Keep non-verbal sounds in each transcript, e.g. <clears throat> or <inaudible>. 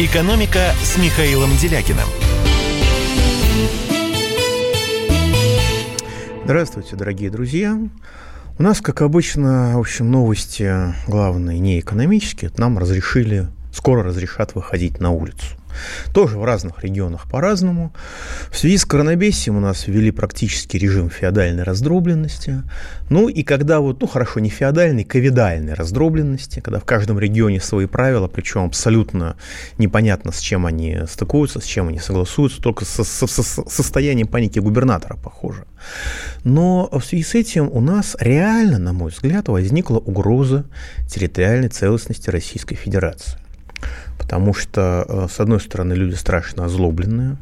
«Экономика» с Михаилом Делякиным. Здравствуйте, дорогие друзья. У нас, как обычно, в общем, новости главные не экономические. Нам разрешили, скоро разрешат выходить на улицу. Тоже в разных регионах по-разному. В связи с коронабесием у нас ввели практически режим феодальной раздробленности. Ну и когда вот, ну хорошо, не феодальной, ковидальной раздробленности, когда в каждом регионе свои правила, причем абсолютно непонятно, с чем они стыкуются, с чем они согласуются, только со, со, со состоянием паники губернатора, похоже. Но в связи с этим у нас реально, на мой взгляд, возникла угроза территориальной целостности Российской Федерации. Потому что, э, с одной стороны, люди страшно озлобленные,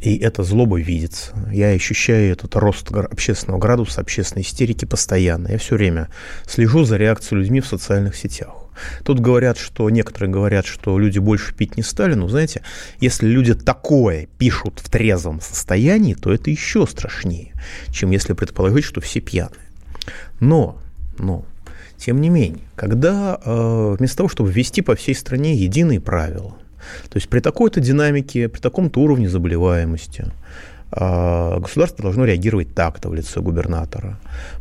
и эта злоба видится. Я ощущаю этот рост общественного градуса, общественной истерики постоянно. Я все время слежу за реакцией людьми в социальных сетях. Тут говорят, что некоторые говорят, что люди больше пить не стали. Но знаете, если люди такое пишут в трезвом состоянии, то это еще страшнее, чем если предположить, что все пьяные. Но, но тем не менее, когда э, вместо того, чтобы ввести по всей стране единые правила, то есть при такой-то динамике, при таком-то уровне заболеваемости, э, государство должно реагировать так-то в лице губернатора.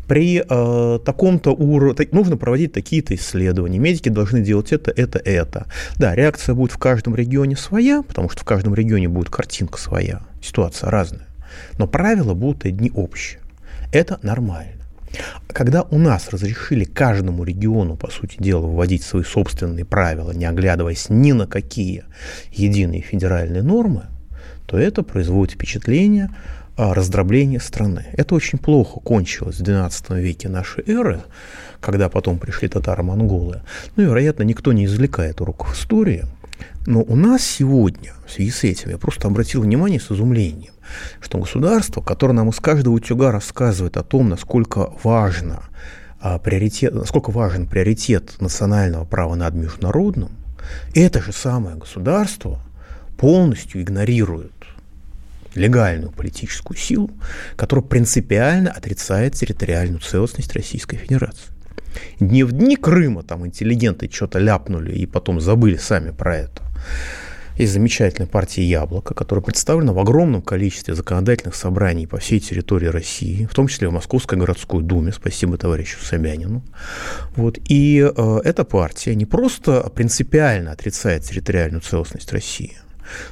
При э, таком-то уровне нужно проводить такие-то исследования. Медики должны делать это, это, это. Да, реакция будет в каждом регионе своя, потому что в каждом регионе будет картинка своя, ситуация разная. Но правила будут одни общие. Это нормально. Когда у нас разрешили каждому региону, по сути дела, вводить свои собственные правила, не оглядываясь ни на какие единые федеральные нормы, то это производит впечатление раздробления страны. Это очень плохо кончилось в XII веке нашей эры, когда потом пришли татаро-монголы. Ну и, вероятно, никто не извлекает уроков истории. Но у нас сегодня, в связи с этим, я просто обратил внимание с изумлением, что государство, которое нам из каждого утюга рассказывает о том, насколько важно а, приоритет, насколько важен приоритет национального права над международным, это же самое государство полностью игнорирует легальную политическую силу, которая принципиально отрицает территориальную целостность Российской Федерации. Не в дни Крыма там интеллигенты что-то ляпнули и потом забыли сами про это. Есть замечательная партия «Яблоко», которая представлена в огромном количестве законодательных собраний по всей территории России, в том числе в Московской городской думе, спасибо товарищу Собянину. Вот. И э, эта партия не просто принципиально отрицает территориальную целостность России –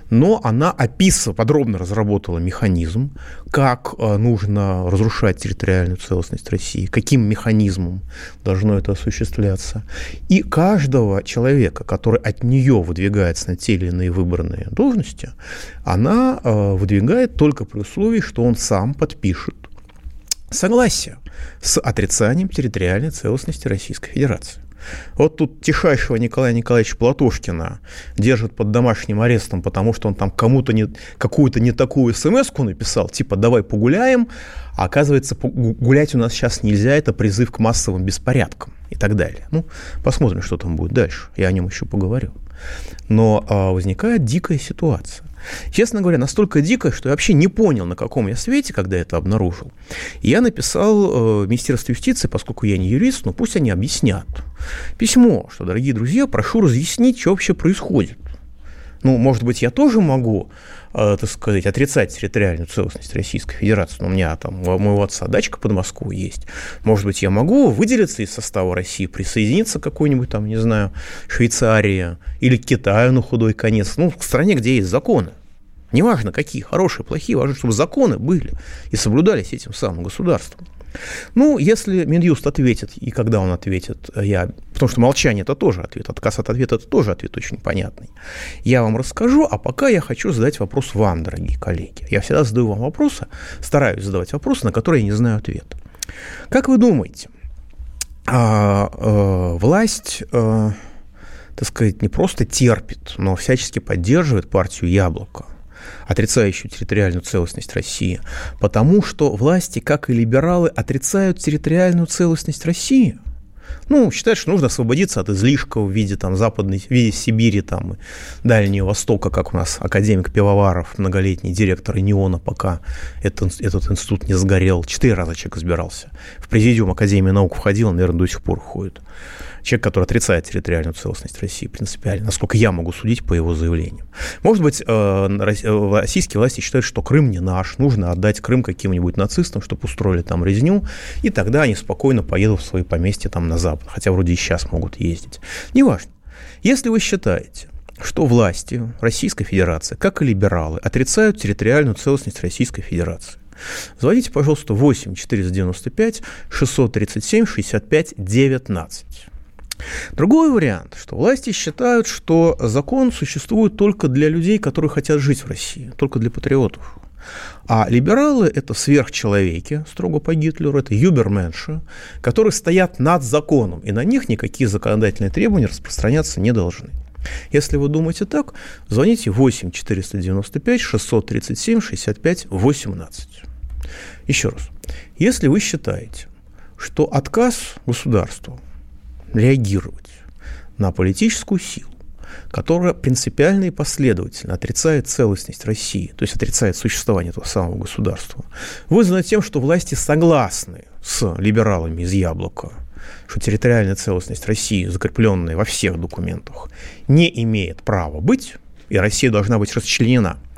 но она описывала, подробно разработала механизм, как э, нужно разрушать территориальную целостность России, каким механизмом должно это осуществляться. И каждого человека, который от нее выдвигается на те или иные выбранные должности, она э, выдвигает только при условии, что он сам подпишет согласие с отрицанием территориальной целостности Российской Федерации. Вот тут тишайшего Николая Николаевича Платошкина держат под домашним арестом, потому что он там кому-то не, какую-то не такую смс написал, типа «давай погуляем», а оказывается, гулять у нас сейчас нельзя, это призыв к массовым беспорядкам и так далее. Ну, посмотрим, что там будет дальше, я о нем еще поговорю. Но а, возникает дикая ситуация. Честно говоря, настолько дико, что я вообще не понял, на каком я свете, когда это обнаружил. Я написал э, Министерству юстиции, поскольку я не юрист, но пусть они объяснят. Письмо, что, дорогие друзья, прошу разъяснить, что вообще происходит. Ну, может быть, я тоже могу, э, так сказать, отрицать территориальную целостность Российской Федерации. Но у меня там, у моего отца дачка под Москву есть. Может быть, я могу выделиться из состава России, присоединиться к какой-нибудь там, не знаю, Швейцарии или Китаю на худой конец. Ну, к стране, где есть законы. Неважно, какие, хорошие, плохие, важно, чтобы законы были и соблюдались этим самым государством. Ну, если Минюст ответит, и когда он ответит, я, потому что молчание это тоже ответ, отказ от ответа это тоже ответ очень понятный, я вам расскажу, а пока я хочу задать вопрос вам, дорогие коллеги. Я всегда задаю вам вопросы, стараюсь задавать вопросы, на которые я не знаю ответа. Как вы думаете, а, а, власть, а, так сказать, не просто терпит, но всячески поддерживает партию «Яблоко», отрицающую территориальную целостность России, потому что власти, как и либералы, отрицают территориальную целостность России. Ну, считает, что нужно освободиться от излишков в виде там, западной, в виде Сибири там, Дальнего Востока, как у нас академик Пивоваров, многолетний директор НИОНа, пока этот, этот институт не сгорел. Четыре раза человек избирался. В президиум Академии наук входил, он, наверное, до сих пор ходит человек, который отрицает территориальную целостность России принципиально, насколько я могу судить по его заявлениям. Может быть, э, э, российские власти считают, что Крым не наш, нужно отдать Крым каким-нибудь нацистам, чтобы устроили там резню, и тогда они спокойно поедут в свои поместья там на запад, хотя вроде и сейчас могут ездить. Неважно. Если вы считаете, что власти Российской Федерации, как и либералы, отрицают территориальную целостность Российской Федерации, Звоните, пожалуйста, 8 495 637 65 19. Другой вариант, что власти считают, что закон существует только для людей, которые хотят жить в России, только для патриотов. А либералы – это сверхчеловеки, строго по Гитлеру, это юберменши, которые стоят над законом, и на них никакие законодательные требования распространяться не должны. Если вы думаете так, звоните 8 495 637 65 18. Еще раз. Если вы считаете, что отказ государству реагировать на политическую силу, которая принципиально и последовательно отрицает целостность России, то есть отрицает существование этого самого государства, вызвано тем, что власти согласны с либералами из «Яблока», что территориальная целостность России, закрепленная во всех документах, не имеет права быть, и Россия должна быть расчленена –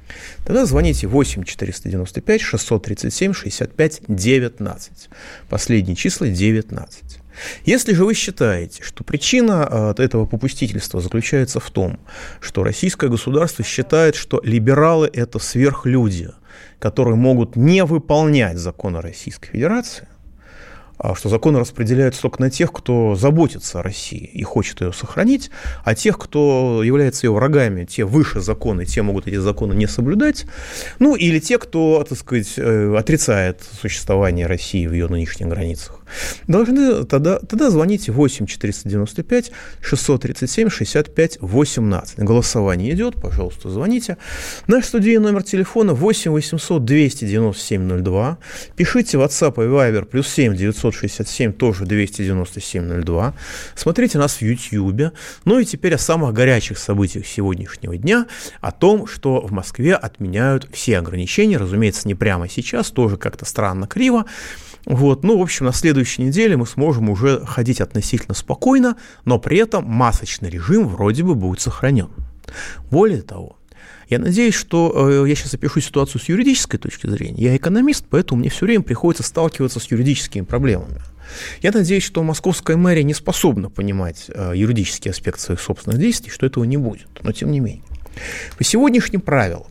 Тогда звоните 8 495 637 65 19. Последние числа 19. Если же вы считаете, что причина э, этого попустительства заключается в том, что российское государство считает, что либералы – это сверхлюди, которые могут не выполнять законы Российской Федерации, а что законы распределяются только на тех, кто заботится о России и хочет ее сохранить, а тех, кто является ее врагами, те выше законы, те могут эти законы не соблюдать, ну или те, кто, так сказать, э, отрицает существование России в ее нынешних границах должны тогда, тогда звоните 8 495 637 65 18. Голосование идет, пожалуйста, звоните. Наш студийный номер телефона 8 800 297 02. Пишите WhatsApp и Viber плюс 7 967 тоже 297 02. Смотрите нас в YouTube. Ну и теперь о самых горячих событиях сегодняшнего дня, о том, что в Москве отменяют все ограничения, разумеется, не прямо сейчас, тоже как-то странно криво. Вот, ну, в общем, на следующей неделе мы сможем уже ходить относительно спокойно, но при этом масочный режим вроде бы будет сохранен. Более того, я надеюсь, что э, я сейчас опишу ситуацию с юридической точки зрения. Я экономист, поэтому мне все время приходится сталкиваться с юридическими проблемами. Я надеюсь, что московская мэрия не способна понимать э, юридический аспект своих собственных действий, что этого не будет. Но тем не менее. По сегодняшним правилам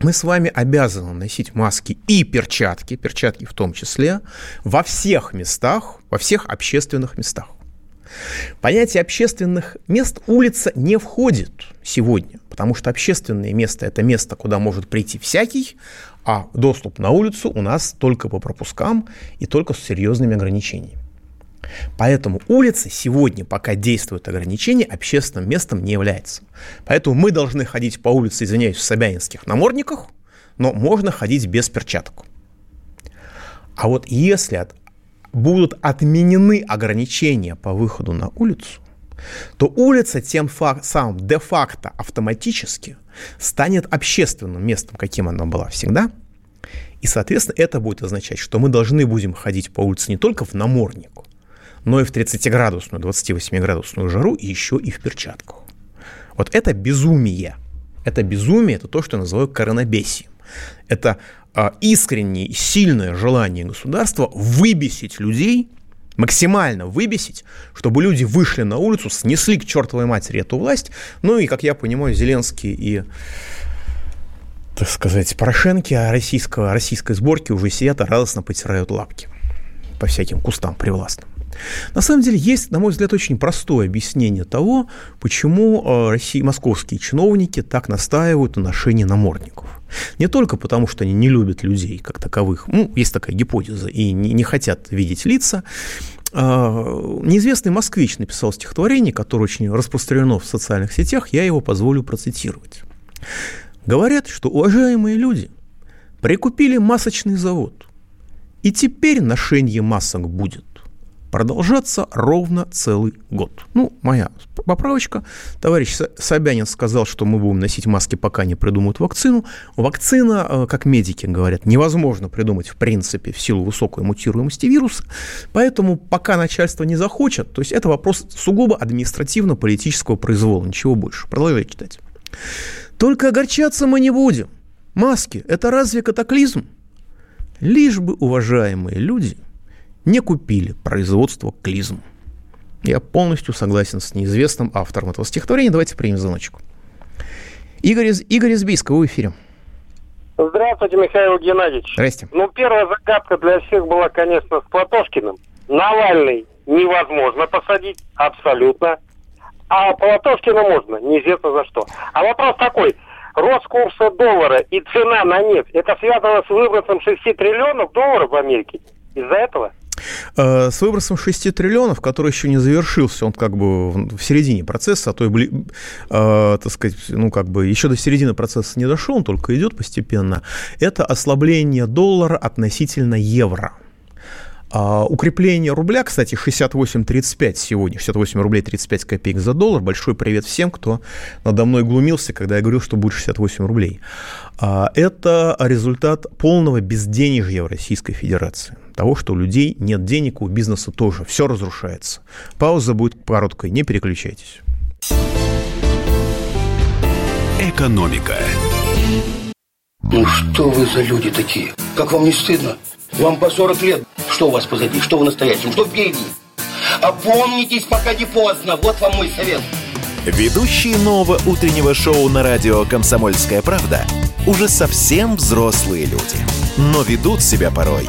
мы с вами обязаны носить маски и перчатки, перчатки в том числе, во всех местах, во всех общественных местах. Понятие общественных мест улица не входит сегодня, потому что общественное место – это место, куда может прийти всякий, а доступ на улицу у нас только по пропускам и только с серьезными ограничениями. Поэтому улица сегодня, пока действуют ограничения, общественным местом не является. Поэтому мы должны ходить по улице, извиняюсь, в собянинских намордниках, но можно ходить без перчаток. А вот если от, будут отменены ограничения по выходу на улицу, то улица тем фак, самым де-факто автоматически станет общественным местом, каким она была всегда. И, соответственно, это будет означать, что мы должны будем ходить по улице не только в наморднику, но и в 30-градусную, 28-градусную жару, и еще и в перчатках. Вот это безумие. Это безумие, это то, что я называю коронабесием. Это э, искреннее, сильное желание государства выбесить людей, максимально выбесить, чтобы люди вышли на улицу, снесли к чертовой матери эту власть. Ну и, как я понимаю, Зеленский и так сказать, Порошенки российского, российской сборки уже сидят и радостно потирают лапки по всяким кустам привластным. На самом деле есть, на мой взгляд, очень простое объяснение того, почему э, России, московские чиновники так настаивают на ношении намордников. Не только потому, что они не любят людей как таковых, ну, есть такая гипотеза, и не, не хотят видеть лица. А, неизвестный москвич написал стихотворение, которое очень распространено в социальных сетях, я его позволю процитировать. Говорят, что уважаемые люди прикупили масочный завод, и теперь ношение масок будет продолжаться ровно целый год. Ну, моя поправочка. Товарищ Собянин сказал, что мы будем носить маски, пока не придумают вакцину. Вакцина, э, как медики говорят, невозможно придумать в принципе в силу высокой мутируемости вируса. Поэтому пока начальство не захочет, то есть это вопрос сугубо административно-политического произвола, ничего больше. Продолжайте читать. Только огорчаться мы не будем. Маски – это разве катаклизм? Лишь бы уважаемые люди – не купили производство клизм. Я полностью согласен с неизвестным автором этого стихотворения. Давайте примем звоночку. Игорь из, Игорь из Бийска, вы в эфире. Здравствуйте, Михаил Геннадьевич. Здрасте. Ну, первая загадка для всех была, конечно, с Платошкиным. Навальный невозможно посадить, абсолютно. А Платошкина можно, неизвестно за что. А вопрос такой. Рост курса доллара и цена на нефть, это связано с выбросом 6 триллионов долларов в Америке? Из-за этого? Э, с выбросом 6 триллионов, который еще не завершился, он как бы в середине процесса, а то и, э, так сказать, ну как бы еще до середины процесса не дошел, он только идет постепенно, это ослабление доллара относительно евро. А укрепление рубля, кстати, 68.35 сегодня, 68 рублей 35 копеек за доллар. Большой привет всем, кто надо мной глумился, когда я говорил, что будет 68 рублей. А, это результат полного безденежья в Российской Федерации того, что у людей нет денег, у бизнеса тоже. Все разрушается. Пауза будет короткой, не переключайтесь. Экономика. Ну что вы за люди такие? Как вам не стыдно? Вам по 40 лет. Что у вас позади? Что вы настоящем? Что впереди? Опомнитесь, пока не поздно. Вот вам мой совет. Ведущие нового утреннего шоу на радио «Комсомольская правда» уже совсем взрослые люди. Но ведут себя порой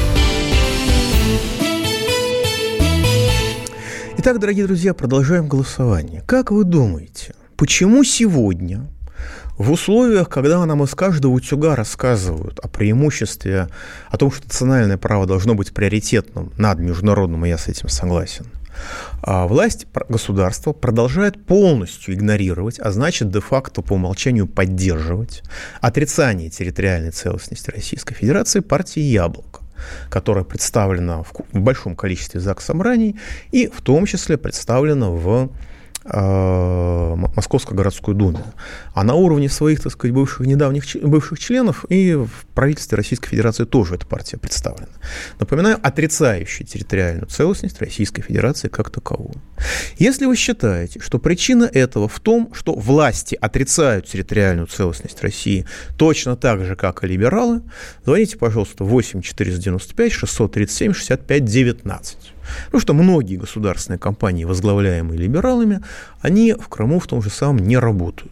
Итак, дорогие друзья, продолжаем голосование. Как вы думаете, почему сегодня в условиях, когда нам из каждого утюга рассказывают о преимуществе, о том, что национальное право должно быть приоритетным над международным, и я с этим согласен, а власть государства продолжает полностью игнорировать, а значит, де-факто по умолчанию поддерживать отрицание территориальной целостности Российской Федерации партии «Яблоко» которая представлена в, большом количестве ЗАГС-собраний и в том числе представлена в Московской городской думе, а на уровне своих, так сказать, бывших недавних бывших членов и в правительстве Российской Федерации тоже эта партия представлена. Напоминаю, отрицающая территориальную целостность Российской Федерации как таковую. Если вы считаете, что причина этого в том, что власти отрицают территориальную целостность России точно так же, как и либералы, звоните, пожалуйста, 8 495 637 65 19. Ну что многие государственные компании, возглавляемые либералами, они в Крыму в том же самом не работают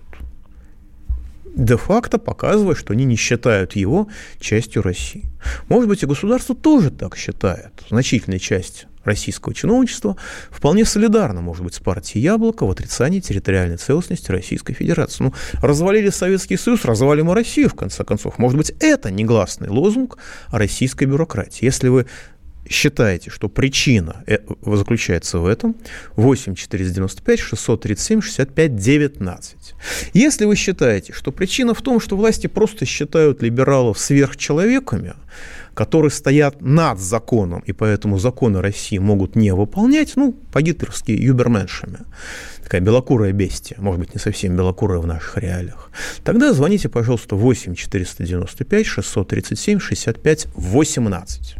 де-факто показывая, что они не считают его частью России. Может быть, и государство тоже так считает. Значительная часть российского чиновничества вполне солидарна, может быть, с партией «Яблоко» в отрицании территориальной целостности Российской Федерации. Ну, развалили Советский Союз, развалим и Россию, в конце концов. Может быть, это негласный лозунг российской бюрократии. Если вы считаете, что причина э, заключается в этом, 8 495 637 65 19. Если вы считаете, что причина в том, что власти просто считают либералов сверхчеловеками, которые стоят над законом, и поэтому законы России могут не выполнять, ну, по-гитлерски юберменшами, такая белокурая бестия, может быть, не совсем белокурая в наших реалиях, тогда звоните, пожалуйста, 8 495 637 65 18.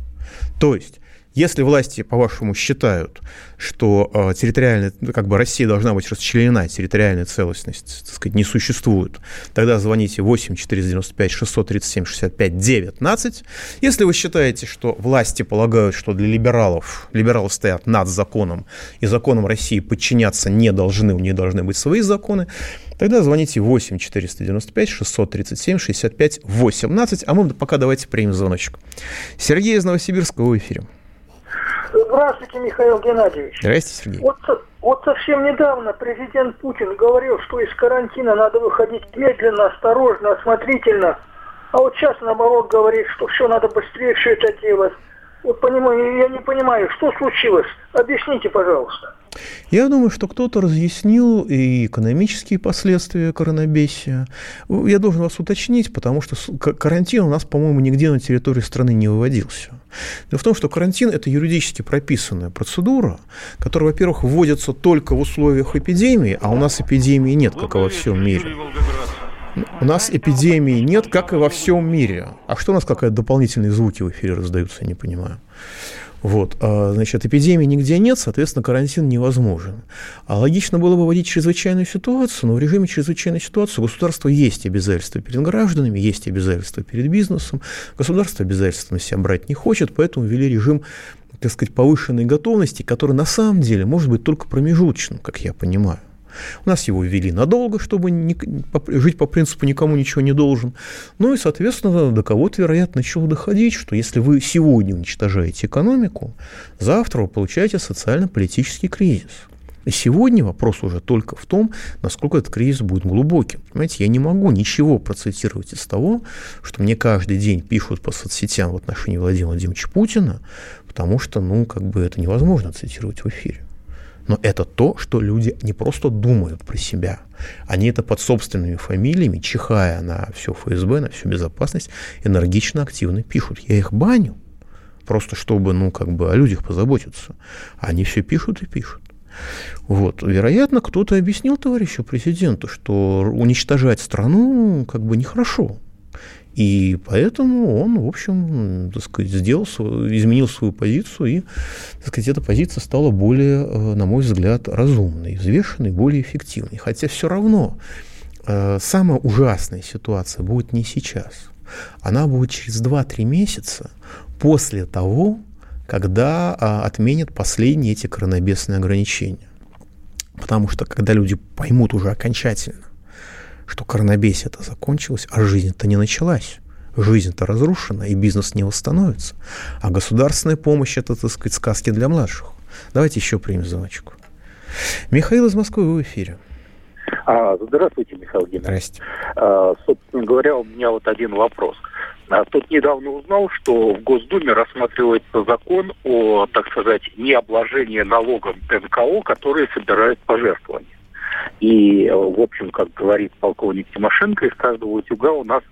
То есть если власти, по-вашему, считают, что э, территориальная, ну, как бы Россия должна быть расчленена, территориальная целостность, так сказать, не существует, тогда звоните 8 495 637 65 19. Если вы считаете, что власти полагают, что для либералов, либералы стоят над законом, и законам России подчиняться не должны, у них должны быть свои законы, тогда звоните 8 495 637 65 18. А мы пока давайте примем звоночек. Сергей из Новосибирска, в эфире. Здравствуйте, Михаил Геннадьевич. Здравствуйте, Сергей. Вот, вот совсем недавно президент Путин говорил, что из карантина надо выходить медленно, осторожно, осмотрительно. А вот сейчас, наоборот, говорит, что все надо быстрее все это делать. Вот понимаю, я не понимаю, что случилось. Объясните, пожалуйста. Я думаю, что кто-то разъяснил и экономические последствия коронабесия. Я должен вас уточнить, потому что карантин у нас, по-моему, нигде на территории страны не выводился. Дело в том, что карантин – это юридически прописанная процедура, которая, во-первых, вводится только в условиях эпидемии, а у нас эпидемии нет, как и во всем мире. У нас эпидемии нет, как и во всем мире. А что у нас какая-то дополнительные звуки в эфире раздаются, я не понимаю. Вот, а, значит, эпидемии нигде нет, соответственно, карантин невозможен. А логично было бы вводить чрезвычайную ситуацию, но в режиме чрезвычайной ситуации у государства есть обязательства перед гражданами, есть обязательства перед бизнесом. Государство обязательства на себя брать не хочет, поэтому ввели режим так сказать, повышенной готовности, который на самом деле может быть только промежуточным, как я понимаю. У нас его ввели надолго, чтобы не, по, жить по принципу «никому ничего не должен». Ну и, соответственно, до кого-то, вероятно, начало доходить, что если вы сегодня уничтожаете экономику, завтра вы получаете социально-политический кризис. И сегодня вопрос уже только в том, насколько этот кризис будет глубоким. Понимаете, я не могу ничего процитировать из того, что мне каждый день пишут по соцсетям в отношении Владимира Владимировича Путина, потому что, ну, как бы это невозможно цитировать в эфире. Но это то, что люди не просто думают про себя, они это под собственными фамилиями, чихая на все ФСБ, на всю безопасность, энергично, активно пишут. Я их баню, просто чтобы, ну, как бы о людях позаботиться. Они все пишут и пишут. Вот. Вероятно, кто-то объяснил товарищу президенту, что уничтожать страну как бы нехорошо. И поэтому он, в общем, так сказать, сделал, изменил свою позицию, и, так сказать, эта позиция стала более, э, на мой взгляд, разумной, взвешенной, более эффективной. Хотя все равно э, самая ужасная ситуация будет не сейчас. Она будет через 2-3 месяца после того, когда а, отменят последние эти коронабесные ограничения. Потому что когда люди поймут уже окончательно, что коронабесие это закончилось, а жизнь-то не началась. Жизнь-то разрушена, и бизнес не восстановится. А государственная помощь – это, так сказать, сказки для младших. Давайте еще примем звоночку. Михаил из Москвы, вы в эфире. А, здравствуйте, Михаил Геннадьевич. Здрасте. А, собственно говоря, у меня вот один вопрос. А, тут недавно узнал, что в Госдуме рассматривается закон о, так сказать, необложении налогом НКО, которые собирают пожертвования. И, в общем, как говорит полковник Тимошенко, из каждого утюга у нас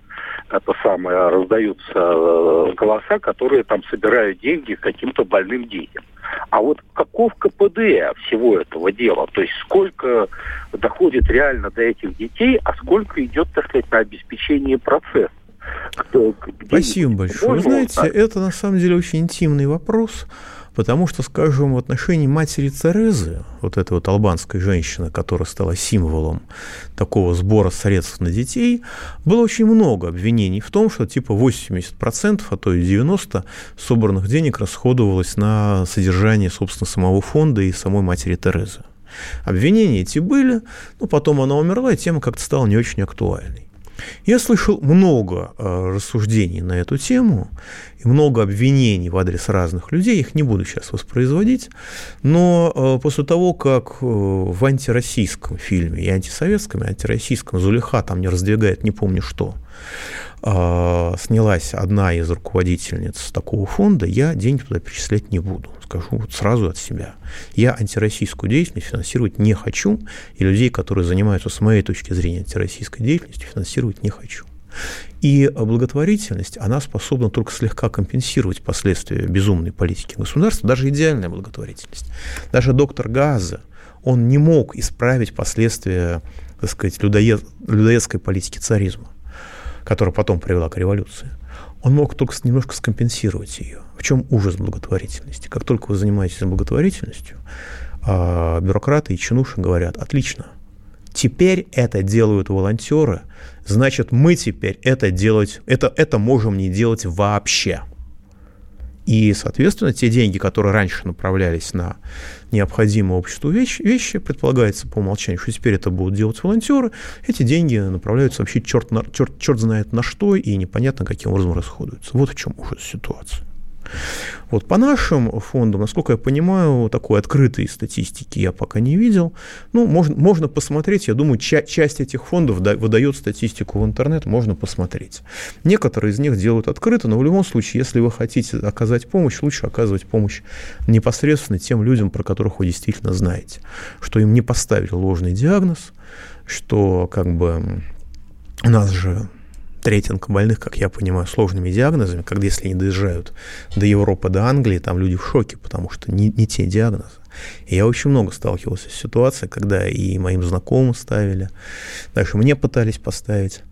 это самое, раздаются э, голоса, которые там собирают деньги каким-то больным детям. А вот каков КПД всего этого дела? То есть сколько доходит реально до этих детей, а сколько идет, так сказать, на обеспечение процесса? Спасибо большое. Вы знаете, это на самом деле очень интимный вопрос. Потому что, скажем, в отношении матери Церезы, вот этой вот албанской женщины, которая стала символом такого сбора средств на детей, было очень много обвинений в том, что типа 80%, а то и 90% собранных денег расходовалось на содержание, собственно, самого фонда и самой матери Терезы. Обвинения эти были, но потом она умерла, и тема как-то стала не очень актуальной. Я слышал много э, рассуждений на эту тему и много обвинений в адрес разных людей, их не буду сейчас воспроизводить, но э, после того, как э, в антироссийском фильме и антисоветском, и антироссийском Зулиха там не раздвигает не помню что, снялась одна из руководительниц такого фонда, я деньги туда перечислять не буду. Скажу вот сразу от себя. Я антироссийскую деятельность финансировать не хочу, и людей, которые занимаются, с моей точки зрения, антироссийской деятельностью, финансировать не хочу. И благотворительность, она способна только слегка компенсировать последствия безумной политики государства, даже идеальная благотворительность. Даже доктор Газа, он не мог исправить последствия, так сказать, людоед, людоедской политики царизма которая потом привела к революции, он мог только немножко скомпенсировать ее. В чем ужас благотворительности? Как только вы занимаетесь благотворительностью, а, бюрократы и чинуши говорят, отлично, теперь это делают волонтеры, значит, мы теперь это делать, это, это можем не делать вообще. И, соответственно, те деньги, которые раньше направлялись на необходимые обществу вещи, вещи, предполагается по умолчанию, что теперь это будут делать волонтеры, эти деньги направляются вообще черт, на, черт, черт знает на что и непонятно каким образом расходуются. Вот в чем ужас ситуации. Вот по нашим фондам, насколько я понимаю, такой открытой статистики я пока не видел. Ну, можно, можно посмотреть, я думаю, ча- часть этих фондов да, выдает статистику в интернет, можно посмотреть. Некоторые из них делают открыто, но в любом случае, если вы хотите оказать помощь, лучше оказывать помощь непосредственно тем людям, про которых вы действительно знаете, что им не поставили ложный диагноз, что как бы у нас же рейтинг больных, как я понимаю, сложными диагнозами, когда если они доезжают до Европы, до Англии, там люди в шоке, потому что не, не те диагнозы. И я очень много сталкивался с ситуацией, когда и моим знакомым ставили, дальше мне пытались поставить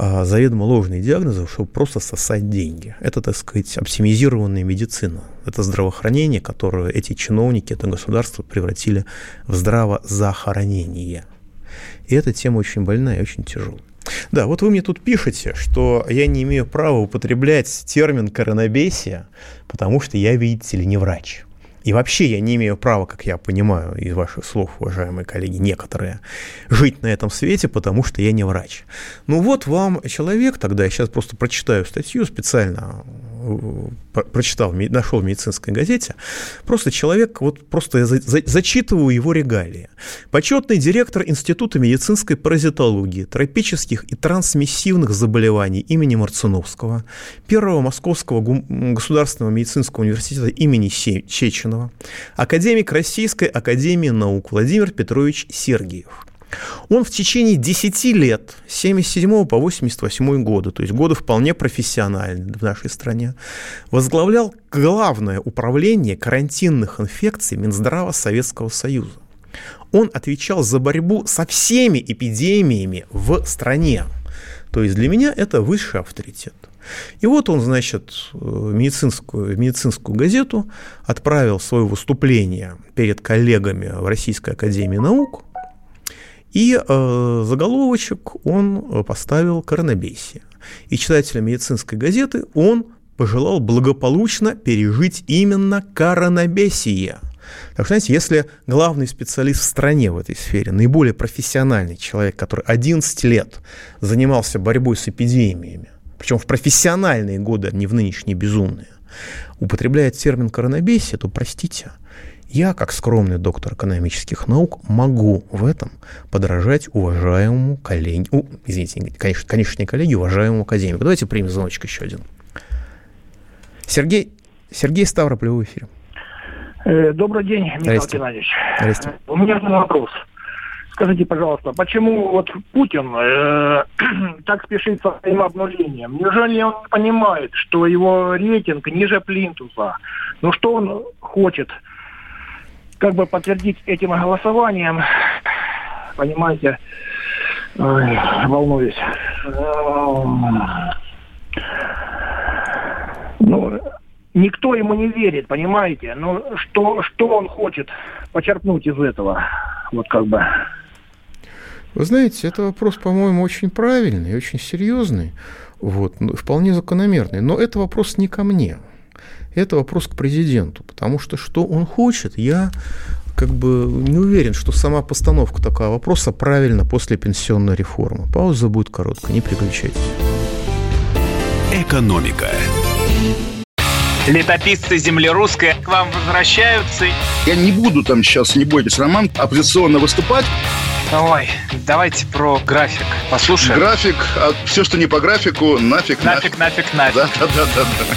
а, заведомо ложные диагнозы, чтобы просто сосать деньги. Это, так сказать, оптимизированная медицина. Это здравоохранение, которое эти чиновники, это государство превратили в здравозахоронение. И эта тема очень больная и очень тяжелая. Да, вот вы мне тут пишете, что я не имею права употреблять термин коронабесия, потому что я, видите ли, не врач. И вообще я не имею права, как я понимаю из ваших слов, уважаемые коллеги, некоторые, жить на этом свете, потому что я не врач. Ну вот вам человек, тогда я сейчас просто прочитаю статью специально прочитал, нашел в медицинской газете, просто человек, вот просто я за, за, зачитываю его регалии. Почетный директор Института медицинской паразитологии, тропических и трансмиссивных заболеваний имени Марциновского, Первого Московского государственного медицинского университета имени Чеченова, академик Российской академии наук Владимир Петрович Сергиев. Он в течение 10 лет, с 77 по 88 годы, то есть годы вполне профессиональные в нашей стране, возглавлял главное управление карантинных инфекций Минздрава Советского Союза. Он отвечал за борьбу со всеми эпидемиями в стране. То есть для меня это высший авторитет. И вот он, значит, медицинскую, медицинскую газету отправил свое выступление перед коллегами в Российской Академии Наук – и э, заголовочек он э, поставил «Коронабесие». И читателям медицинской газеты он пожелал благополучно пережить именно коронабесие. Так что, знаете, если главный специалист в стране в этой сфере, наиболее профессиональный человек, который 11 лет занимался борьбой с эпидемиями, причем в профессиональные годы, а не в нынешние безумные, употребляет термин коронабесие, то, простите, я, как скромный доктор экономических наук, могу в этом подражать уважаемому коллеге, у, извините, конечно, конечно, не коллеге, уважаемому академику. Давайте примем звоночек еще один. Сергей, Сергей Ставрополь в эфире. Э, добрый день, Михаил Здрасте. Геннадьевич. Здрасте. У меня один вопрос. Скажите, пожалуйста, почему вот Путин э, <clears throat> так спешит со своим обнулением? Неужели он понимает, что его рейтинг ниже плинтуса? Ну что он хочет? Как бы подтвердить этим голосованием, понимаете, Ой, волнуюсь. Ну, никто ему не верит, понимаете? Ну, что, что он хочет почерпнуть из этого? Вот как бы. Вы знаете, это вопрос, по-моему, очень правильный, очень серьезный, вот, ну, вполне закономерный. Но это вопрос не ко мне это вопрос к президенту, потому что что он хочет, я как бы не уверен, что сама постановка такого вопроса правильно после пенсионной реформы. Пауза будет короткая, не переключайтесь. Экономика. Летописцы земли русской к вам возвращаются. Я не буду там сейчас, не бойтесь, Роман, оппозиционно выступать. Ой, давайте про график послушаем. График, а все, что не по графику, нафиг, нафиг. Нафиг, нафиг, нафиг. Да, да, да, да. да.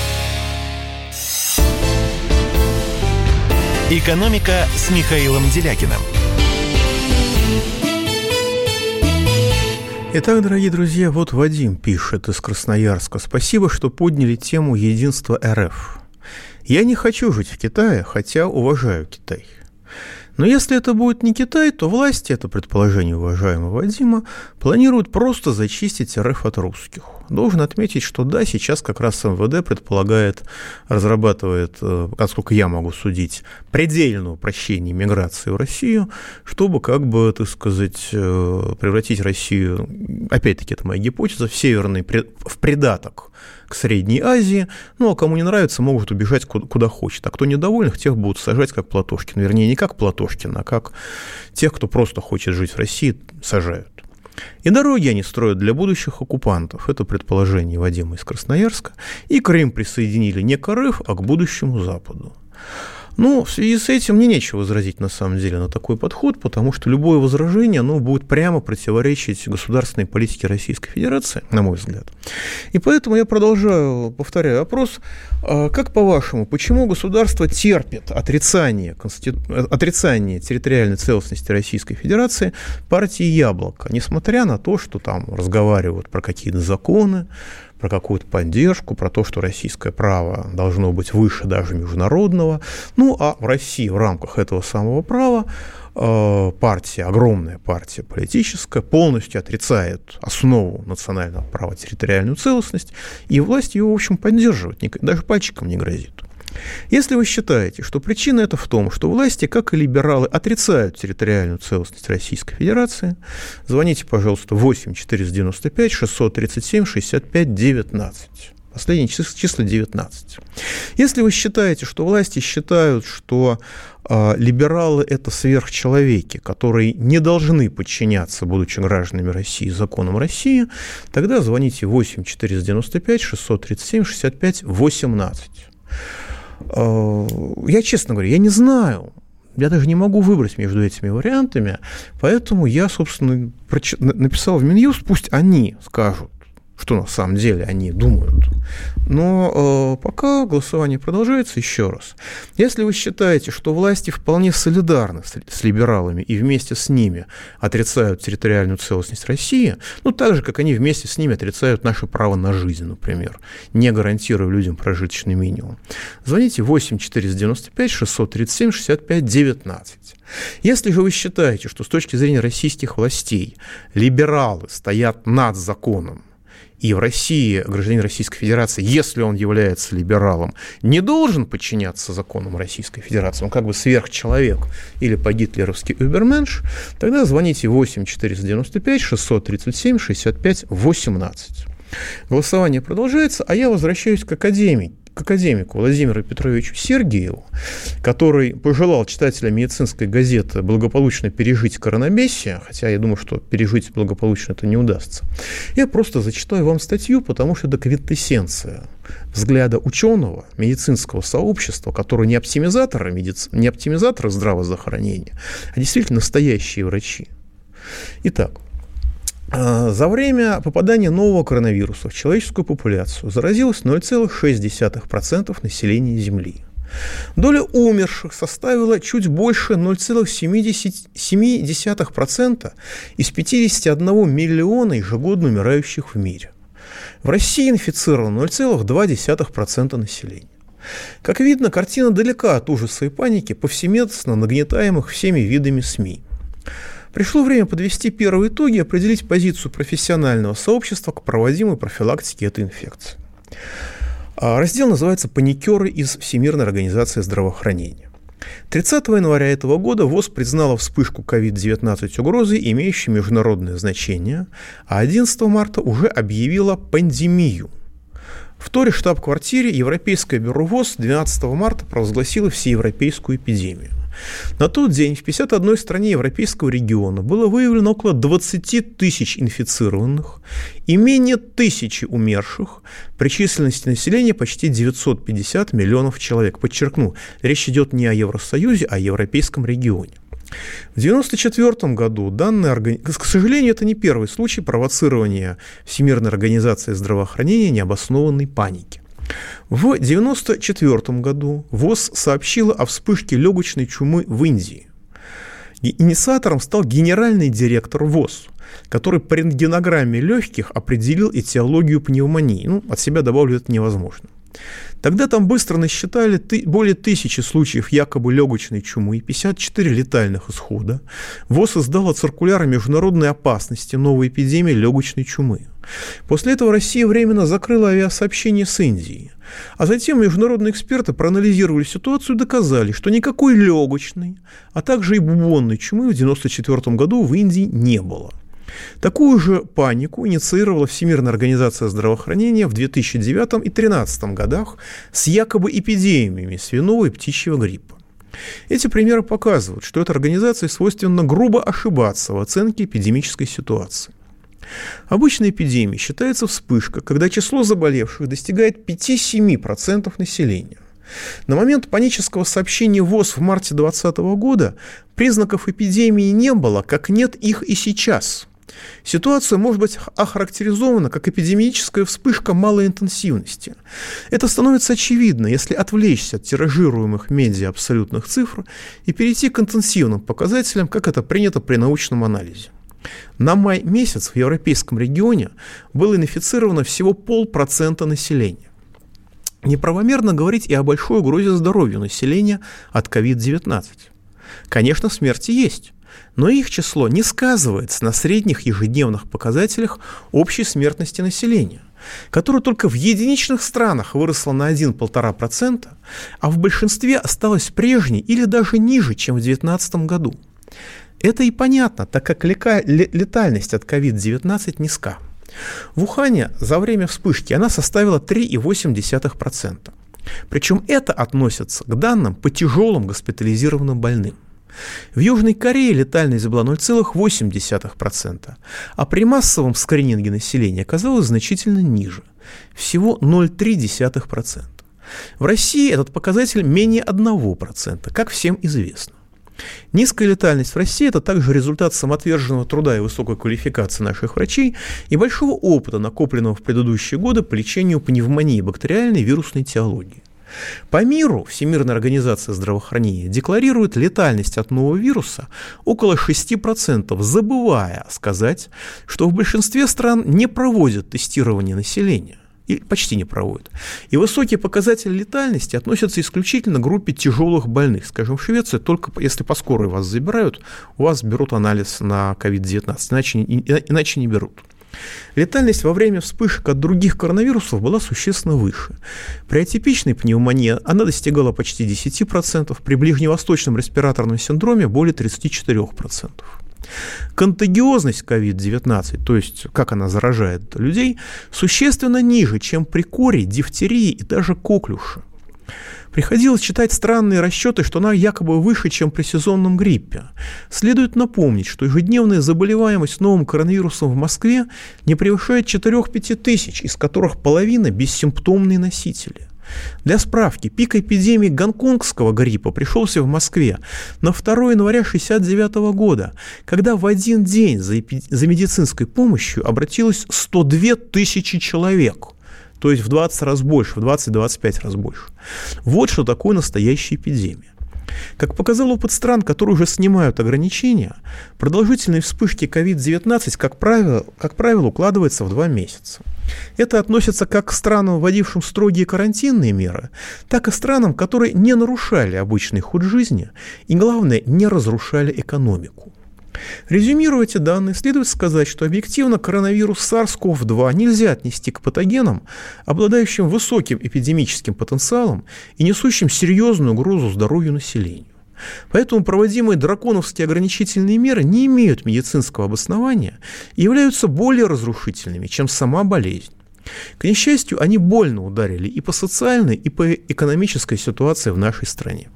«Экономика» с Михаилом Делякиным. Итак, дорогие друзья, вот Вадим пишет из Красноярска. Спасибо, что подняли тему единства РФ. Я не хочу жить в Китае, хотя уважаю Китай. Но если это будет не Китай, то власти, это предположение уважаемого Вадима, планируют просто зачистить РФ от русских. Должен отметить, что да, сейчас как раз МВД предполагает, разрабатывает, насколько я могу судить, предельное упрощение миграции в Россию, чтобы как бы, так сказать, превратить Россию, опять-таки, это моя гипотеза, в северный, в придаток к Средней Азии. Ну, а кому не нравится, могут убежать куда, куда хочет. А кто недовольных, тех будут сажать как Платошкин. Вернее, не как Платошкин, а как тех, кто просто хочет жить в России, сажают. И дороги они строят для будущих оккупантов. Это предположение Вадима из Красноярска. И Крым присоединили не к РФ, а к будущему Западу. Ну, в связи с этим мне нечего возразить на самом деле на такой подход, потому что любое возражение, оно будет прямо противоречить государственной политике Российской Федерации, на мой взгляд. И поэтому я продолжаю, повторяю вопрос, а как по-вашему, почему государство терпит отрицание, конститу... отрицание территориальной целостности Российской Федерации партии «Яблоко», несмотря на то, что там разговаривают про какие-то законы, про какую-то поддержку, про то, что российское право должно быть выше даже международного. Ну, а в России в рамках этого самого права э, партия, огромная партия политическая, полностью отрицает основу национального права территориальную целостность, и власть ее, в общем, поддерживает, даже пальчиком не грозит. Если вы считаете, что причина это в том, что власти, как и либералы, отрицают территориальную целостность Российской Федерации, звоните, пожалуйста, 8 495 637 65 19. Последние числа, числа 19. Если вы считаете, что власти считают, что э, либералы – это сверхчеловеки, которые не должны подчиняться, будучи гражданами России, законам России, тогда звоните 8 495 637 65 18. Э, я, честно говоря, я не знаю, я даже не могу выбрать между этими вариантами, поэтому я, собственно, написал в Минюст, пусть они скажут, что на самом деле они думают. Но э, пока голосование продолжается, еще раз. Если вы считаете, что власти вполне солидарны с, с либералами и вместе с ними отрицают территориальную целостность России, ну так же, как они вместе с ними отрицают наше право на жизнь, например, не гарантируя людям прожиточный минимум, звоните 8 495 637 65 19. Если же вы считаете, что с точки зрения российских властей либералы стоят над законом, и в России гражданин Российской Федерации, если он является либералом, не должен подчиняться законам Российской Федерации, он как бы сверхчеловек или по-гитлеровски уберменш, тогда звоните 8 495 637 65 18. Голосование продолжается, а я возвращаюсь к академии к академику Владимиру Петровичу Сергееву, который пожелал читателям медицинской газеты благополучно пережить коронабесие, хотя я думаю, что пережить благополучно это не удастся. Я просто зачитаю вам статью, потому что это квинтэссенция взгляда ученого, медицинского сообщества, который не оптимизаторы, медици... не оптимизаторы здравоохранения, а действительно настоящие врачи. Итак, за время попадания нового коронавируса в человеческую популяцию заразилось 0,6% населения Земли. Доля умерших составила чуть больше 0,7% из 51 миллиона ежегодно умирающих в мире. В России инфицировано 0,2% населения. Как видно, картина далека от ужаса и паники, повсеместно нагнетаемых всеми видами СМИ. Пришло время подвести первые итоги и определить позицию профессионального сообщества к проводимой профилактике этой инфекции. А, раздел называется «Паникеры из Всемирной организации здравоохранения». 30 января этого года ВОЗ признала вспышку COVID-19 угрозой, имеющей международное значение, а 11 марта уже объявила пандемию. В Торе штаб-квартире Европейское бюро ВОЗ 12 марта провозгласило всеевропейскую эпидемию. На тот день в 51 стране европейского региона было выявлено около 20 тысяч инфицированных и менее тысячи умерших, при численности населения почти 950 миллионов человек. Подчеркну, речь идет не о Евросоюзе, а о европейском регионе. В 1994 году данная организация, к сожалению, это не первый случай провоцирования Всемирной организации здравоохранения необоснованной паники. В 1994 году ВОЗ сообщила о вспышке легочной чумы в Индии. Инициатором стал генеральный директор ВОЗ, который по рентгенограмме легких определил этиологию пневмонии. Ну, от себя добавлю, это невозможно. Тогда там быстро насчитали ты, более тысячи случаев якобы легочной чумы, 54 летальных исхода. ВОЗ издала циркуляр международной опасности новой эпидемии легочной чумы. После этого Россия временно закрыла авиасообщение с Индией. А затем международные эксперты проанализировали ситуацию и доказали, что никакой легочной, а также и бубонной чумы в 1994 году в Индии не было. Такую же панику инициировала Всемирная организация здравоохранения в 2009 и 2013 годах с якобы эпидемиями свиного и птичьего гриппа. Эти примеры показывают, что этой организации свойственно грубо ошибаться в оценке эпидемической ситуации. Обычной эпидемией считается вспышка, когда число заболевших достигает 5-7% населения. На момент панического сообщения ВОЗ в марте 2020 года признаков эпидемии не было, как нет их и сейчас. Ситуация может быть охарактеризована как эпидемическая вспышка малой интенсивности. Это становится очевидно, если отвлечься от тиражируемых медиа абсолютных цифр и перейти к интенсивным показателям, как это принято при научном анализе. На май месяц в европейском регионе было инфицировано всего полпроцента населения. Неправомерно говорить и о большой угрозе здоровью населения от COVID-19. Конечно, смерти есть, но их число не сказывается на средних ежедневных показателях общей смертности населения, которая только в единичных странах выросла на 1-1,5%, а в большинстве осталась прежней или даже ниже, чем в 2019 году. Это и понятно, так как летальность от COVID-19 низка. В Ухане за время вспышки она составила 3,8%. Причем это относится к данным по тяжелым госпитализированным больным. В Южной Корее летальность была 0,8%, а при массовом скрининге населения оказалась значительно ниже – всего 0,3%. В России этот показатель менее 1%, как всем известно. Низкая летальность в России – это также результат самоотверженного труда и высокой квалификации наших врачей и большого опыта, накопленного в предыдущие годы по лечению пневмонии бактериальной вирусной теологии. По миру Всемирная организация здравоохранения декларирует летальность от нового вируса около 6%, забывая сказать, что в большинстве стран не проводят тестирование населения и почти не проводят. И высокие показатели летальности относятся исключительно к группе тяжелых больных. Скажем, в Швеции только если по скорой вас забирают, у вас берут анализ на COVID-19, иначе, иначе не берут. Летальность во время вспышек от других коронавирусов была существенно выше. При атипичной пневмонии она достигала почти 10%, при ближневосточном респираторном синдроме более 34%. Контагиозность COVID-19, то есть как она заражает людей, существенно ниже, чем при коре, дифтерии и даже коклюше. Приходилось читать странные расчеты, что она якобы выше, чем при сезонном гриппе. Следует напомнить, что ежедневная заболеваемость новым коронавирусом в Москве не превышает 4-5 тысяч, из которых половина – бессимптомные носители. Для справки, пик эпидемии гонконгского гриппа пришелся в Москве на 2 января 1969 года, когда в один день за, эпи... за медицинской помощью обратилось 102 тысячи человек – то есть в 20 раз больше, в 20-25 раз больше. Вот что такое настоящая эпидемия. Как показал опыт стран, которые уже снимают ограничения, продолжительные вспышки COVID-19, как правило, как правило, укладывается в два месяца. Это относится как к странам, вводившим строгие карантинные меры, так и странам, которые не нарушали обычный ход жизни и, главное, не разрушали экономику. Резюмируя эти данные, следует сказать, что объективно коронавирус SARS-CoV-2 нельзя отнести к патогенам, обладающим высоким эпидемическим потенциалом и несущим серьезную угрозу здоровью населения. Поэтому проводимые драконовские ограничительные меры не имеют медицинского обоснования и являются более разрушительными, чем сама болезнь. К несчастью, они больно ударили и по социальной, и по экономической ситуации в нашей стране.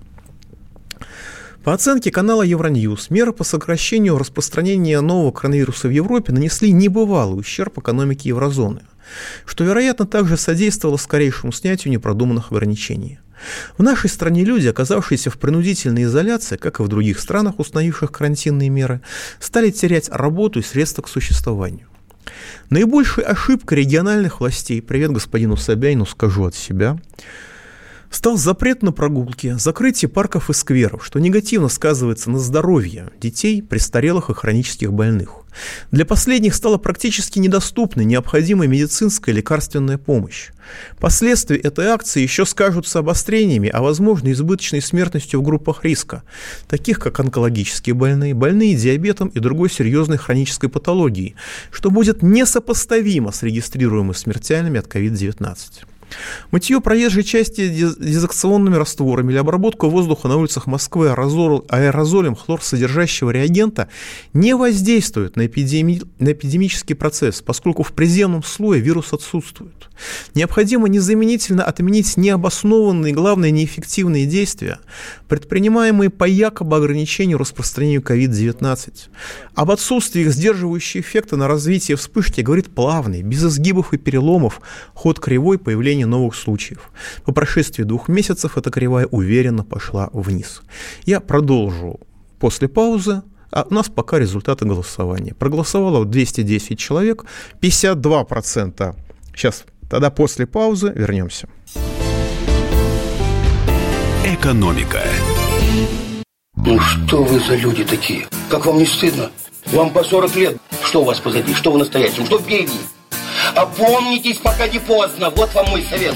По оценке канала Евроньюз, меры по сокращению распространения нового коронавируса в Европе нанесли небывалый ущерб экономике еврозоны, что, вероятно, также содействовало скорейшему снятию непродуманных ограничений. В нашей стране люди, оказавшиеся в принудительной изоляции, как и в других странах, установивших карантинные меры, стали терять работу и средства к существованию. Наибольшей ошибкой региональных властей, привет господину Собянину скажу от себя, стал запрет на прогулки, закрытие парков и скверов, что негативно сказывается на здоровье детей, престарелых и хронических больных. Для последних стала практически недоступной необходимая медицинская лекарственная помощь. Последствия этой акции еще скажутся обострениями, а возможно избыточной смертностью в группах риска, таких как онкологические больные, больные диабетом и другой серьезной хронической патологией, что будет несопоставимо с регистрируемыми смертями от COVID-19. Мытье проезжей части дезакционными растворами или обработку воздуха на улицах Москвы аэрозолем хлорсодержащего реагента не воздействует на, эпидеми... на эпидемический процесс, поскольку в приземном слое вирус отсутствует. Необходимо незаменительно отменить необоснованные, главное, неэффективные действия, предпринимаемые по якобы ограничению распространению COVID-19. Об отсутствии их сдерживающего эффекта на развитие вспышки говорит плавный, без изгибов и переломов, ход кривой появления появления новых случаев. По прошествии двух месяцев эта кривая уверенно пошла вниз. Я продолжу после паузы, а у нас пока результаты голосования. Проголосовало 210 человек, 52%. Сейчас, тогда после паузы вернемся. Экономика. Ну что вы за люди такие? Как вам не стыдно? Вам по 40 лет. Что у вас позади? Что в настоящем? Что впереди? Опомнитесь, пока не поздно. Вот вам мой совет.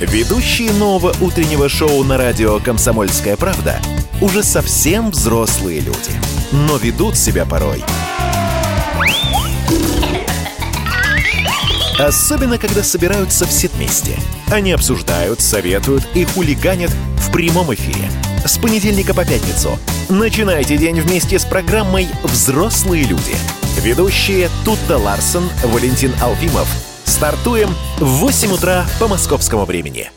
Ведущие нового утреннего шоу на радио «Комсомольская правда» уже совсем взрослые люди, но ведут себя порой. Особенно, когда собираются все вместе. Они обсуждают, советуют и хулиганят в прямом эфире. С понедельника по пятницу. Начинайте день вместе с программой «Взрослые люди». Ведущие Тутта Ларсон, Валентин Алфимов. Стартуем в 8 утра по московскому времени.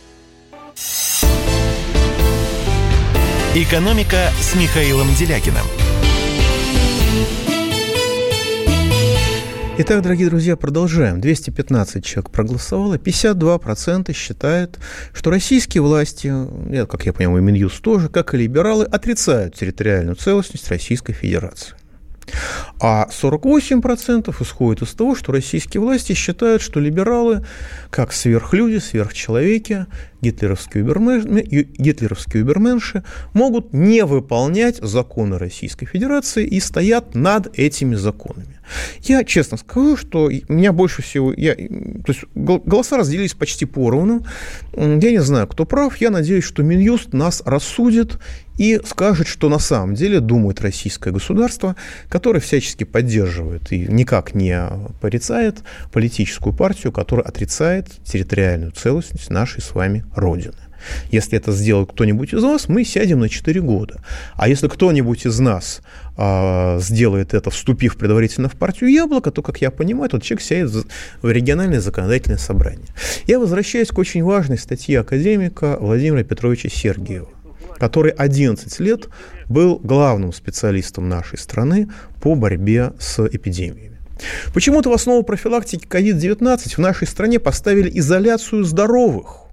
«Экономика» с Михаилом Делякиным. Итак, дорогие друзья, продолжаем. 215 человек проголосовало, 52% считают, что российские власти, как я понимаю, Минюст тоже, как и либералы, отрицают территориальную целостность Российской Федерации. А 48% исходит из того, что российские власти считают, что либералы, как сверхлюди, сверхчеловеки, гитлеровские, убермен, гитлеровские уберменши, могут не выполнять законы Российской Федерации и стоят над этими законами. Я честно скажу, что меня больше всего... Я, то есть голоса разделились почти поровну. Я не знаю, кто прав. Я надеюсь, что Минюст нас рассудит и скажет, что на самом деле думает российское государство, которое всячески поддерживает и никак не порицает политическую партию, которая отрицает территориальную целостность нашей с вами Родины. Если это сделает кто-нибудь из вас, мы сядем на 4 года. А если кто-нибудь из нас э, сделает это, вступив предварительно в партию Яблоко, то, как я понимаю, тот человек сядет в региональное законодательное собрание. Я возвращаюсь к очень важной статье академика Владимира Петровича Сергиева который 11 лет был главным специалистом нашей страны по борьбе с эпидемиями. Почему-то в основу профилактики COVID-19 в нашей стране поставили изоляцию здоровых –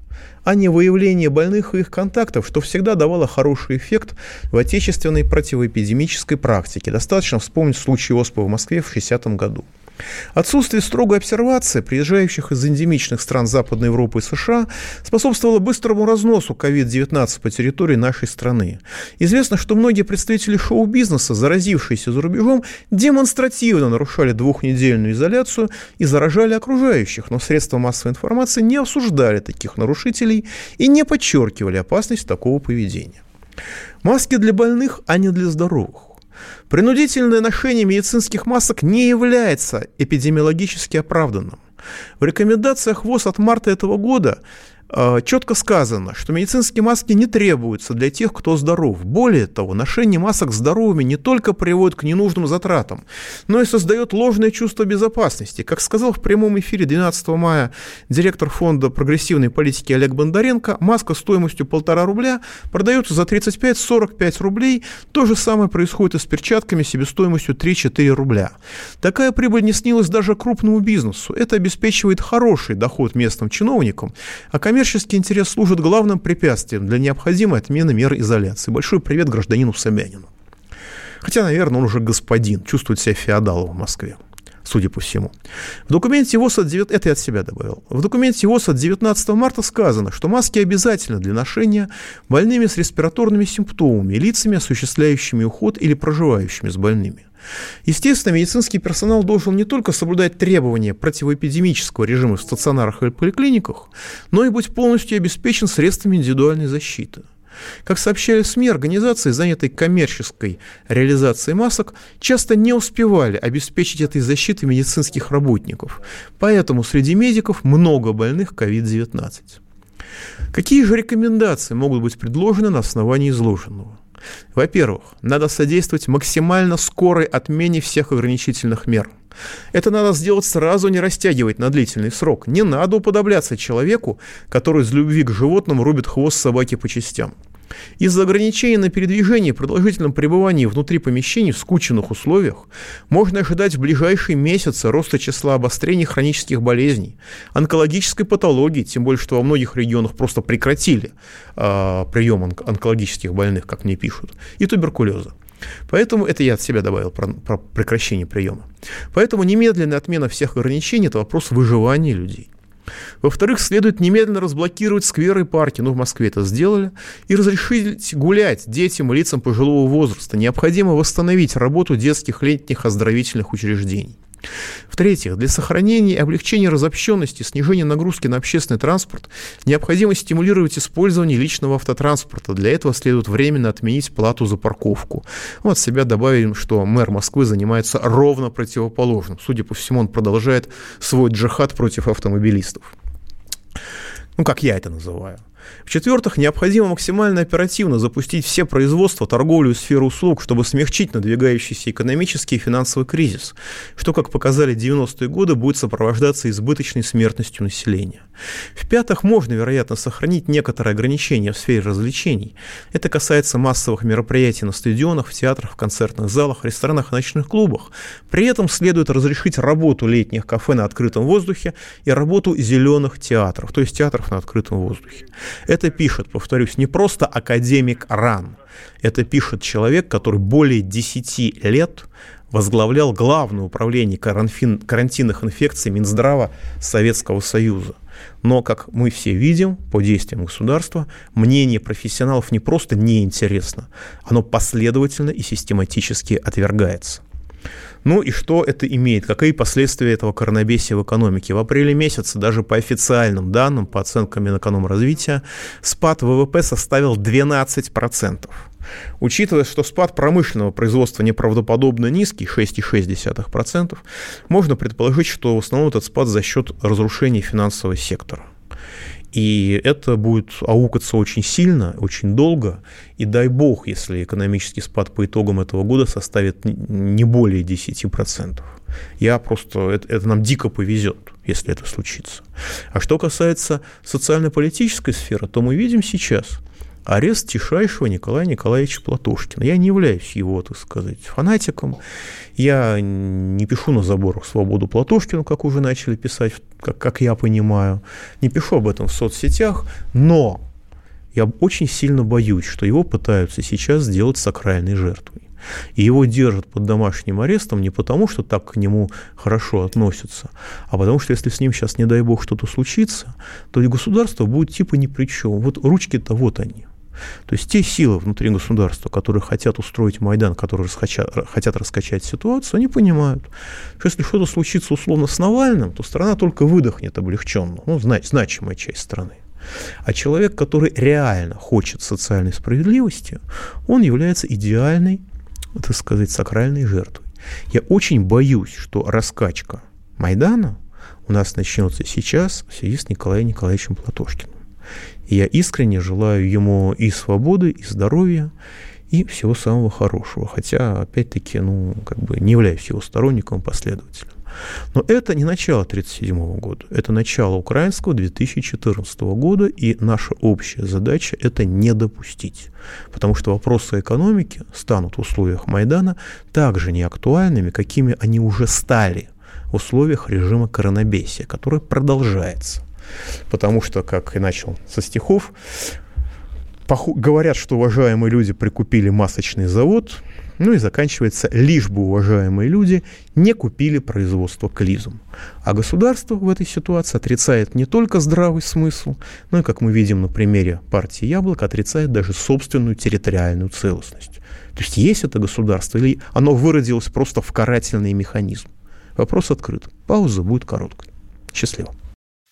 а не выявление больных и их контактов, что всегда давало хороший эффект в отечественной противоэпидемической практике. Достаточно вспомнить случай оспы в Москве в 60 году. Отсутствие строгой обсервации приезжающих из эндемичных стран Западной Европы и США способствовало быстрому разносу COVID-19 по территории нашей страны. Известно, что многие представители шоу-бизнеса, заразившиеся за рубежом, демонстративно нарушали двухнедельную изоляцию и заражали окружающих, но средства массовой информации не осуждали таких нарушителей и не подчеркивали опасность такого поведения. Маски для больных, а не для здоровых. Принудительное ношение медицинских масок не является эпидемиологически оправданным. В рекомендациях ВОЗ от марта этого года четко сказано, что медицинские маски не требуются для тех, кто здоров. Более того, ношение масок здоровыми не только приводит к ненужным затратам, но и создает ложное чувство безопасности. Как сказал в прямом эфире 12 мая директор фонда прогрессивной политики Олег Бондаренко, маска стоимостью полтора рубля продается за 35-45 рублей. То же самое происходит и с перчатками себестоимостью 3-4 рубля. Такая прибыль не снилась даже крупному бизнесу. Это обеспечивает хороший доход местным чиновникам, а коммерческий интерес служит главным препятствием для необходимой отмены мер изоляции. Большой привет гражданину Собянину. Хотя, наверное, он уже господин, чувствует себя феодалом в Москве судя по всему. В документе ВОЗ от 9... Это я от себя добавил. В документе ВОЗ от 19 марта сказано, что маски обязательны для ношения больными с респираторными симптомами, лицами, осуществляющими уход или проживающими с больными. Естественно, медицинский персонал должен не только соблюдать требования противоэпидемического режима в стационарах и поликлиниках, но и быть полностью обеспечен средствами индивидуальной защиты – как сообщали СМИ, организации, занятые коммерческой реализацией масок, часто не успевали обеспечить этой защитой медицинских работников. Поэтому среди медиков много больных COVID-19. Какие же рекомендации могут быть предложены на основании изложенного? Во-первых, надо содействовать максимально скорой отмене всех ограничительных мер. Это надо сделать сразу, не растягивать на длительный срок. Не надо уподобляться человеку, который из любви к животным рубит хвост собаки по частям. Из-за ограничений на передвижение и продолжительном пребывании внутри помещений в скученных условиях можно ожидать в ближайшие месяцы роста числа обострений хронических болезней, онкологической патологии, тем более, что во многих регионах просто прекратили э, прием онк- онкологических больных, как мне пишут, и туберкулеза. Поэтому это я от себя добавил про, про прекращение приема. Поэтому немедленная отмена всех ограничений – это вопрос выживания людей. Во-вторых, следует немедленно разблокировать скверы и парки, ну, в Москве это сделали, и разрешить гулять детям и лицам пожилого возраста. Необходимо восстановить работу детских летних оздоровительных учреждений. В-третьих, для сохранения и облегчения разобщенности, снижения нагрузки на общественный транспорт необходимо стимулировать использование личного автотранспорта. Для этого следует временно отменить плату за парковку. Вот себя добавим, что мэр Москвы занимается ровно противоположным. Судя по всему, он продолжает свой джихад против автомобилистов. Ну, как я это называю. В-четвертых, необходимо максимально оперативно запустить все производства, торговлю и сферу услуг, чтобы смягчить надвигающийся экономический и финансовый кризис, что, как показали 90-е годы, будет сопровождаться избыточной смертностью населения. В-пятых, можно, вероятно, сохранить некоторые ограничения в сфере развлечений. Это касается массовых мероприятий на стадионах, в театрах, в концертных залах, ресторанах и ночных клубах. При этом следует разрешить работу летних кафе на открытом воздухе и работу зеленых театров, то есть театров на открытом воздухе. Это пишет, повторюсь, не просто академик РАН, это пишет человек, который более 10 лет возглавлял Главное управление карантин, карантинных инфекций Минздрава Советского Союза. Но, как мы все видим, по действиям государства, мнение профессионалов не просто неинтересно, оно последовательно и систематически отвергается. Ну и что это имеет? Какие последствия этого коронабесия в экономике? В апреле месяце, даже по официальным данным, по оценкам Минэкономразвития, спад ВВП составил 12%. Учитывая, что спад промышленного производства неправдоподобно низкий, 6,6%, можно предположить, что в основном этот спад за счет разрушения финансового сектора. И это будет аукаться очень сильно, очень долго. И дай бог, если экономический спад по итогам этого года составит не более 10%. Я просто, это, это нам дико повезет, если это случится. А что касается социально-политической сферы, то мы видим сейчас – арест тишайшего Николая Николаевича Платошкина. Я не являюсь его, так сказать, фанатиком. Я не пишу на заборах свободу Платошкину, как уже начали писать, как, как я понимаю. Не пишу об этом в соцсетях, но я очень сильно боюсь, что его пытаются сейчас сделать сакральной жертвой. И его держат под домашним арестом не потому, что так к нему хорошо относятся, а потому что если с ним сейчас, не дай бог, что-то случится, то и государство будет типа ни при чем. Вот ручки-то вот они. То есть те силы внутри государства, которые хотят устроить Майдан, которые расхоча, хотят раскачать ситуацию, они понимают, что если что-то случится условно с Навальным, то страна только выдохнет облегченно, ну, знач, значимая часть страны. А человек, который реально хочет социальной справедливости, он является идеальной, так сказать, сакральной жертвой. Я очень боюсь, что раскачка Майдана у нас начнется сейчас в связи с Николаем Николаевичем Платошкиным. Я искренне желаю ему и свободы, и здоровья, и всего самого хорошего. Хотя, опять-таки, ну, как бы не являюсь его сторонником, последователем. Но это не начало 1937 года, это начало украинского 2014 года, и наша общая задача – это не допустить. Потому что вопросы экономики станут в условиях Майдана также неактуальными, какими они уже стали в условиях режима коронабесия, который продолжается. Потому что, как и начал со стихов, говорят, что уважаемые люди прикупили масочный завод, ну и заканчивается, лишь бы уважаемые люди не купили производство клизм. А государство в этой ситуации отрицает не только здравый смысл, но и, как мы видим на примере партии Яблок, отрицает даже собственную территориальную целостность. То есть есть это государство или оно выродилось просто в карательный механизм? Вопрос открыт. Пауза будет короткой. Счастливо.